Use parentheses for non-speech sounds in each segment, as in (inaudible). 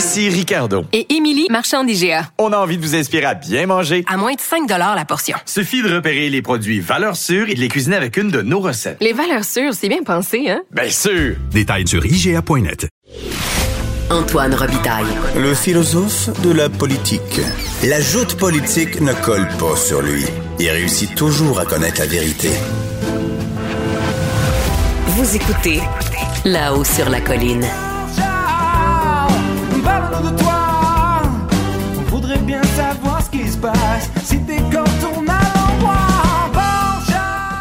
Ici Ricardo. Et Émilie, marchand d'IGA. On a envie de vous inspirer à bien manger. À moins de 5 la portion. Suffit de repérer les produits valeurs sûres et de les cuisiner avec une de nos recettes. Les valeurs sûres, c'est bien pensé, hein? Bien sûr! Détails sur IGA.net. Antoine Robitaille. Le philosophe de la politique. La joute politique ne colle pas sur lui. Il réussit toujours à connaître la vérité. Vous écoutez là-haut sur la colline. De toi. On voudrait bien savoir ce qui se passe. Si t'es quand on a l'endroit.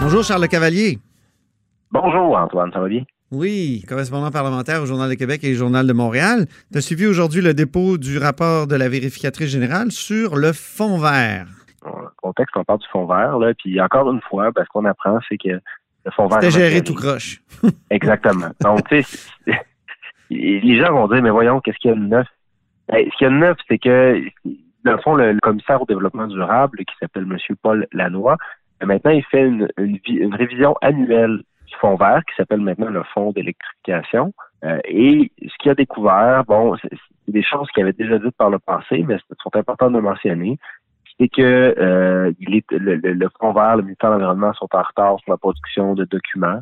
Bonjour. Charles Cavalier. Bonjour Antoine, ça va bien? Oui, correspondant parlementaire au Journal de Québec et au Journal de Montréal. Tu as suivi aujourd'hui le dépôt du rapport de la vérificatrice générale sur le fonds vert. Dans le contexte, on parle du fonds vert, là, puis encore une fois, ben, ce qu'on apprend, c'est que le fonds vert... C'était géré tout croche. Exactement. Donc, tu sais, (laughs) les gens vont dire, mais voyons, qu'est-ce qu'il y a de neuf? Ben, ce qu'il y a de neuf, c'est que, dans le fond, le, le commissaire au développement durable, qui s'appelle M. Paul Lannoy, ben, maintenant, il fait une, une, une révision annuelle du fonds vert, qui s'appelle maintenant le fonds d'électrification. Euh, et ce qu'il a découvert, bon, c'est des choses qu'il avait déjà dites par le passé, mais sont importantes de mentionner, c'est que euh, il est, le, le, le fonds vert, le ministère de l'Environnement sont en retard sur la production de documents,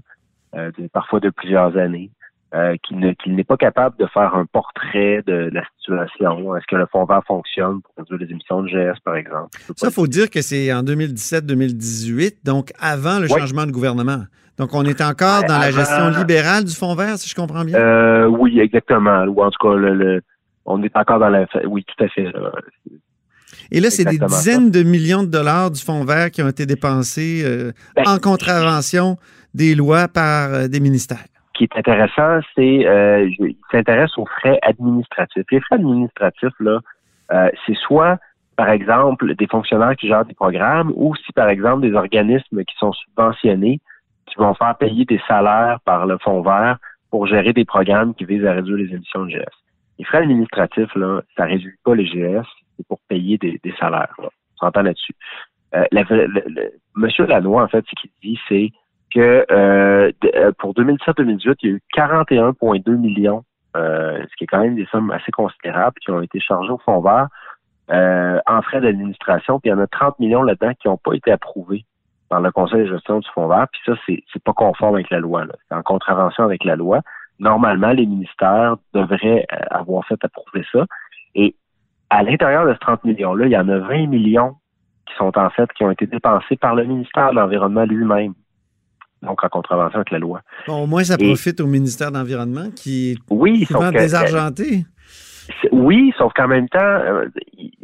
euh, parfois de plusieurs années, euh, qu'il ne- qu'il n'est pas capable de faire un portrait de la situation. Est-ce que le fonds vert fonctionne pour réduire les émissions de GS, par exemple? Ça, pas faut dire que c'est en 2017-2018, donc avant le Oui. changement de gouvernement. Donc, on est encore dans la gestion libérale du fonds vert, si je comprends bien? Euh, oui, exactement. Ou en tout cas, le, le- on est encore dans la. Oui, tout à fait. là. et là, c'est des dizaines de millions de dollars du fonds vert qui ont été dépensés euh, Ben, en contravention des lois par euh, des ministères. Ce qui est intéressant, c'est euh, il s'intéresse aux frais administratifs. Les frais administratifs, là, euh, c'est soit, par exemple, des fonctionnaires qui gèrent des programmes ou si, par exemple, des organismes qui sont subventionnés qui vont faire payer des salaires par le fonds vert pour gérer des programmes qui visent à réduire les émissions de GS. Les frais administratifs, là, ça réduit pas les GS, c'est pour payer des, des salaires. Là. On s'entend là-dessus. Euh, Monsieur Lanois, en fait, ce qu'il dit, c'est que euh, euh, pour 2017-2018, il y a eu 41,2 millions, euh, ce qui est quand même des sommes assez considérables qui ont été chargées au fonds vert euh, en frais d'administration. Puis il y en a 30 millions là-dedans qui n'ont pas été approuvés par le conseil de gestion du fonds vert. Puis ça, c'est pas conforme avec la loi. C'est en contravention avec la loi. Normalement, les ministères devraient euh, avoir fait approuver ça. Et à l'intérieur de ce 30 millions-là, il y en a 20 millions qui sont en fait qui ont été dépensés par le ministère de l'Environnement lui-même. Donc en contravention avec la loi. Bon, au moins, ça Et- profite au ministère de l'Environnement qui est Oui, souvent que, désargenté. Oui, sauf qu'en même temps, euh,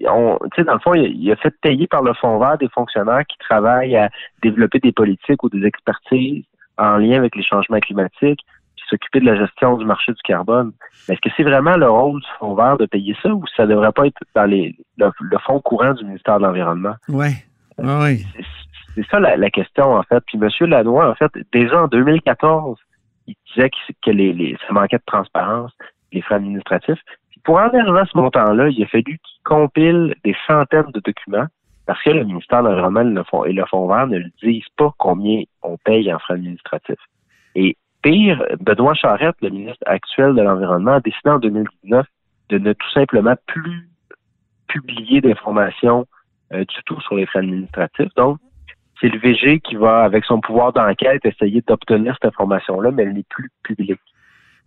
on, tu sais, dans le fond, il, il a fait payer par le fonds vert des fonctionnaires qui travaillent à développer des politiques ou des expertises en lien avec les changements climatiques, puis s'occuper de la gestion du marché du carbone. Est-ce que c'est vraiment le rôle du fonds vert de payer ça ou ça devrait pas être dans les, le, le fonds courant du ministère de l'Environnement? Ouais. Ouais, ouais. C'est- ça la, la question, en fait. Puis M. Lanois, en fait, déjà en 2014, il disait que, que les, les, ça manquait de transparence, les frais administratifs. Puis pour en arriver ce montant-là, il a fallu qu'il compile des centaines de documents parce que le ministère de l'Environnement et le Fonds- et le Fonds vert ne le disent pas combien on paye en frais administratifs. Et pire, Benoît Charette, le ministre actuel de l'Environnement, a décidé en 2019 de ne tout simplement plus publier d'informations euh, du tout sur les frais administratifs. Donc, c'est le VG qui va, avec son pouvoir d'enquête, essayer d'obtenir cette information-là, mais elle n'est plus publique.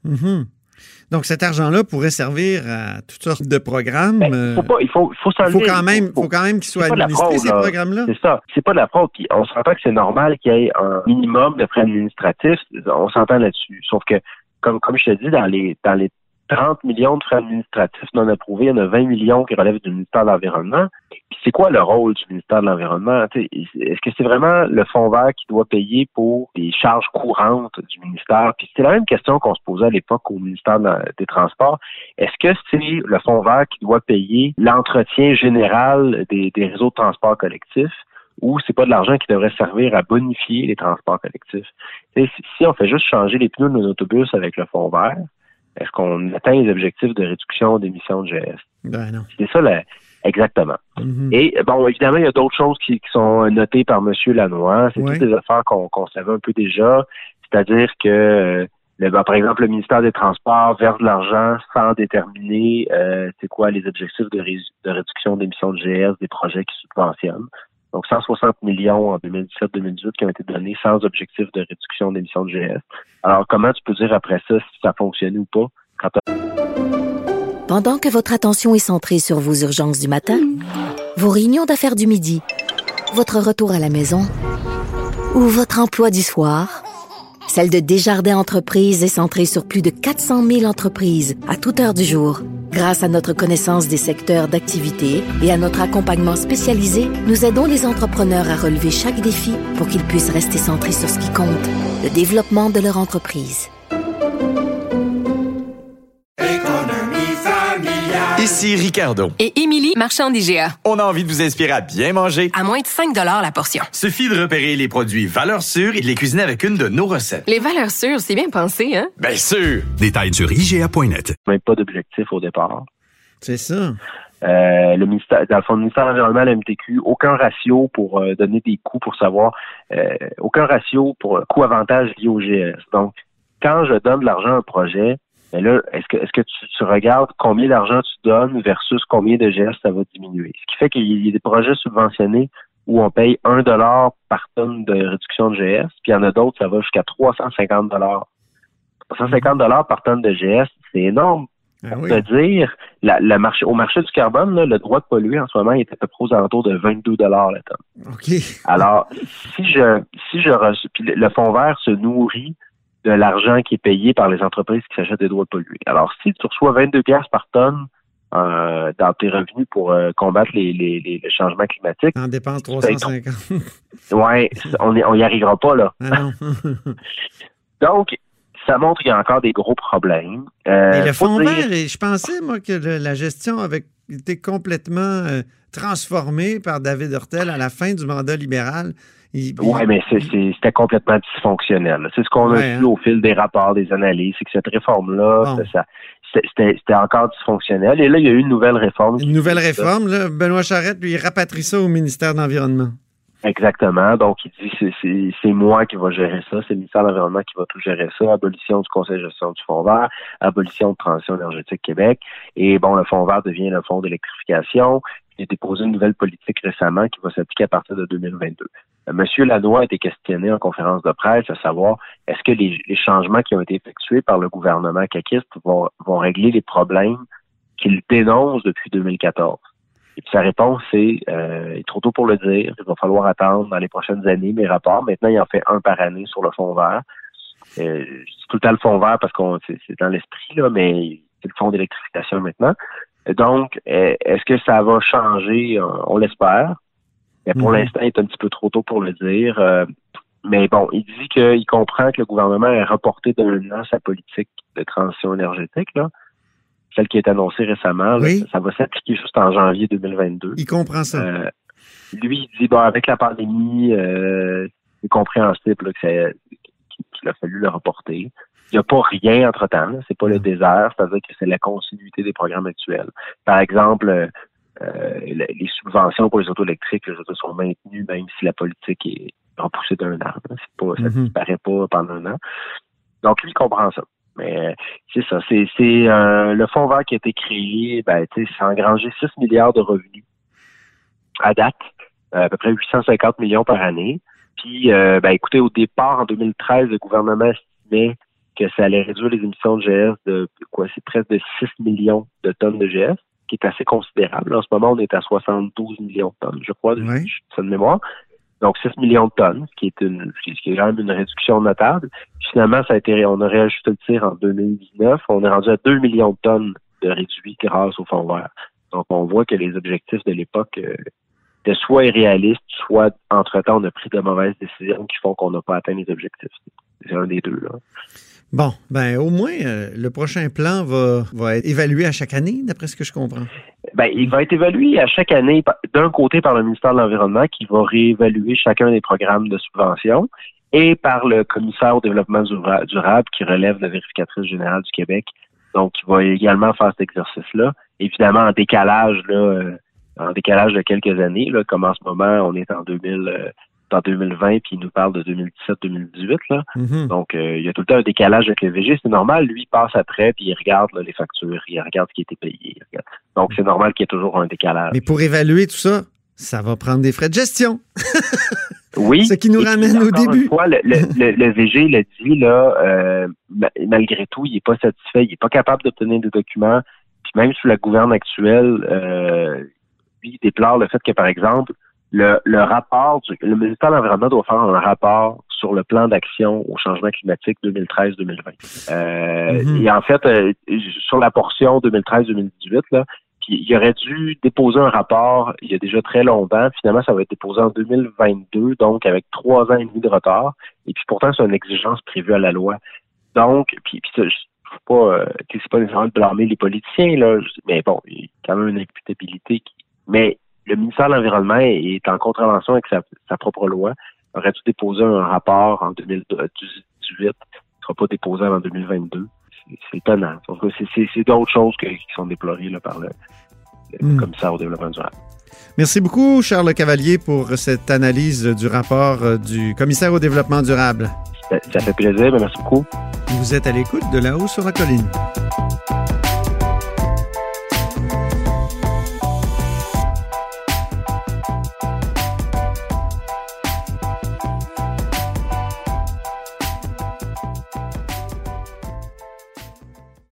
Mhm. Donc, cet argent-là pourrait servir à toutes sortes de programmes. Ben, euh, faut pas, il faut, il faut quand même, faut- faut quand même qu'ils soient administrés, ces là. programmes-là. C'est ça. C'est pas de la fraude. Puis on s'entend que c'est normal qu'il y ait un minimum de frais administratifs. On s'entend là-dessus. Sauf que, comme, comme je te dis, dans les, dans les 30 millions de frais administratifs non approuvés, il y en a 20 millions qui relèvent du ministère de l'Environnement. Puis c'est quoi le rôle du ministère de l'Environnement? Est-ce que c'est vraiment le fonds vert qui doit payer pour les charges courantes du ministère? Puis c'est la même question qu'on se posait à l'époque au ministère de- des Transports. Est-ce que c'est le fonds vert qui doit payer l'entretien général des, réseaux de transport collectif? ou c'est pas de l'argent qui devrait servir à bonifier les transports collectifs? Si on fait juste changer les pneus de nos autobus avec le fond vert, est-ce qu'on atteint les objectifs de réduction d'émissions de GS? Ben non. C'est ça, la- exactement. Mhm. Et bon, évidemment, il y a d'autres choses qui, qui sont notées par M. Lannoy. C'est Ouais. toutes des affaires qu'on savait un peu déjà. C'est-à-dire que, euh, le, ben, par exemple, le ministère des Transports verse de l'argent sans déterminer euh, c'est quoi les objectifs de, ré- de réduction d'émissions de GS des projets qui subventionnent. Donc, 160 millions en 2017-2018 qui ont été donnés sans objectif de réduction d'émissions de GS. Alors, comment tu peux dire après ça si ça fonctionne ou pas quand Pendant que votre attention est centrée sur vos urgences du matin, vos réunions d'affaires du midi, votre retour à la maison ou votre emploi du soir, celle de Desjardins Entreprises est centrée sur plus de 400 000 entreprises à toute heure du jour. Grâce à notre connaissance des secteurs d'activité et à notre accompagnement spécialisé, nous aidons les entrepreneurs à relever chaque défi pour qu'ils puissent rester centrés sur ce qui compte, le développement de leur entreprise. Ici Ricardo. Et Émilie, marchand d'IGA. On a envie de vous inspirer à bien manger. À moins de 5 la portion. Suffit de repérer les produits valeurs sûres et de les cuisiner avec une de nos recettes. Les valeurs sûres, c'est bien pensé, hein? Bien sûr! Détails sur IGA.net. même pas d'objectif au départ. C'est ça. Euh, le ministère, dans le fond, le ministère de l'Environnement, la MTQ, aucun ratio pour euh, donner des coûts pour savoir, euh, aucun ratio pour euh, coût-avantage lié au GS. Donc, quand je donne de l'argent à un projet, ben là, est-ce que, est-ce que tu, tu regardes combien d'argent tu donnes versus combien de GS ça va diminuer? Ce qui fait qu'il y a des projets subventionnés où on paye 1 dollar par tonne de réduction de GS, puis il y en a d'autres, ça va jusqu'à 350 dollars. 350 dollars par tonne de GS, c'est énorme Ah pour oui. te dire, la, la marché, au marché du carbone, là, le droit de polluer en ce moment il est à peu près aux alentours de 22 dollars la tonne. Alors, si je si je reçois, puis le, le fonds vert se nourrit de l'argent qui est payé par les entreprises qui s'achètent des droits de polluer. Alors, si tu reçois 22 pièces par tonne euh, dans tes revenus pour euh, combattre les, les, les, le changement climatique, En dépense 350. ouais, on y, on y arrivera pas là. ah. (laughs) Donc, ça montre qu'il y a encore des gros problèmes. Euh, Et le faut fond dire- vert, et je pensais, moi, que le- la gestion avait été complètement euh, transformée par David Hurtel à la fin du mandat libéral. Oui, mais c'était complètement dysfonctionnel. C'est ce qu'on a vu hein. au fil des rapports, des analyses, c'est que cette réforme-là, Bon. ça- ça- c'était- encore dysfonctionnel. Et là, il y a eu une nouvelle réforme. Une nouvelle réforme, là, Benoît Charette, lui, il rapatrie ça au ministère de l'Environnement. Exactement. Donc, il dit c'est- moi qui va gérer ça, c'est le ministère de l'Environnement qui va tout gérer ça. Abolition du Conseil de gestion du Fonds vert, abolition de Transition énergétique Québec. Et bon, le Fonds vert devient le Fonds d'électrification. Il a déposé une nouvelle politique récemment qui va s'appliquer à partir de 2022. Euh, Monsieur Lanois a été questionné en conférence de presse à savoir est-ce que les, les changements qui ont été effectués par le gouvernement caquiste vont, vont régler les problèmes qu'il dénonce depuis 2014. Et puis sa réponse, c'est euh, il est trop tôt pour le dire. Il va falloir attendre dans les prochaines années mes rapports. Maintenant, il en fait un par année sur le fond vert. Euh, je dis tout le temps le fond vert parce qu'on c'est c'est dans l'esprit, là, mais c'est le fond d'électrification maintenant. Donc, euh, est-ce que ça va changer? Euh, On l'espère. Mais pour Mhm. l'instant, il est un petit peu trop tôt pour le dire. Euh, mais bon, il dit qu'il comprend que le gouvernement a reporté d'un an sa politique de transition énergétique, là. Celle qui est annoncée récemment, là, ça va s'appliquer juste en janvier 2022. Il comprend ça. Euh, lui, il dit, bon, avec la pandémie, euh, c'est compréhensible qu'il a fallu le reporter. Il n'y a pas rien entre-temps. C'est pas le désert, c'est-à-dire que c'est la continuité des programmes actuels. Par exemple, euh, le- les subventions pour les autos électriques veux dire, sont maintenues même si la politique est repoussée d'un an. pas, ça ne Mhm. disparaît pas pendant un an. Donc, lui, il comprend ça. Mais c'est ça. C'est c'est, euh, le fonds vert qui a été créé, ben, tu sais, c'est engrangé 6 milliards de revenus à date, euh, à peu près 850 millions par année. Puis, euh, ben, écoutez, au départ, en 2013, le gouvernement estimait que ça allait réduire les émissions de GS de quoi, c'est presque de 6 millions de tonnes de GS, qui est assez considérable. En ce moment, on est à 72 millions de tonnes, je crois, de, Ouais. de mémoire. Donc 6 millions de tonnes, ce qui est une, ce qui est quand même une réduction notable. Finalement, ça a été, on a réajusté le tir en 2019. On est rendu à 2 millions de tonnes de réduits grâce au fonds vert. Donc on voit que les objectifs de l'époque euh, était soit irréaliste, soit entre-temps on a pris de mauvaises décisions qui font qu'on n'a pas atteint les objectifs. C'est un des deux. Là. Bon, ben au moins, euh, le prochain plan va, va être évalué à chaque année, d'après ce que je comprends. Ben, il va être évalué à chaque année, d'un côté par le ministère de l'Environnement, qui va réévaluer chacun des programmes de subvention, et par le commissaire au développement durable, qui relève la vérificatrice générale du Québec, donc qui va également faire cet exercice-là. Évidemment, en décalage, là, euh, en décalage de quelques années, là, comme en ce moment, on est en 2000, en 2020, puis il nous parle de 2017-2018. là. Mhm. Donc, euh, il y a tout le temps un décalage avec le VG. C'est normal. Lui, il passe après, puis il regarde là, les factures, il regarde ce qui a été payé. Donc, c'est normal qu'il y ait toujours un décalage. Mais pour évaluer tout ça, ça va prendre des frais de gestion. (laughs) Oui. Ce qui nous ramène puis, au début. Une fois, le, le, le, le VG l'a dit, là, euh, ma- malgré tout, il n'est pas satisfait, il n'est pas capable d'obtenir des documents. Puis même sous la gouverne actuelle, euh, lui, il déplore le fait que, par exemple, le, le rapport, du, le ministère de l'Environnement doit faire un rapport sur le plan d'action au changement climatique 2013-2020. Euh, Mhm. Et en fait, euh, sur la portion 2013-2018, là, puis il aurait dû déposer un rapport il y a déjà très longtemps. Finalement, ça va être déposé en 2022, donc avec trois ans et demi de retard. Et puis pourtant, c'est une exigence prévue à la loi. Donc, puis, puis ça, je veux pas, euh, c'est pas nécessairement de blâmer les politiciens, là, mais bon, il y a quand même une imputabilité. Qui, mais le ministère de l'Environnement est en contravention avec sa, sa propre loi. Aurait dû déposer un rapport en 2018, il ne sera pas déposé avant 2022. C'est- étonnant. C'est- d'autres choses que- qui sont déplorées là, par le, le Hmm. commissaire au développement durable. Merci beaucoup, Charles Cavalier, pour cette analyse du rapport euh, du commissaire au développement durable. Ça, ça fait plaisir, mais merci beaucoup. Vous êtes à l'écoute de là-haut sur la colline.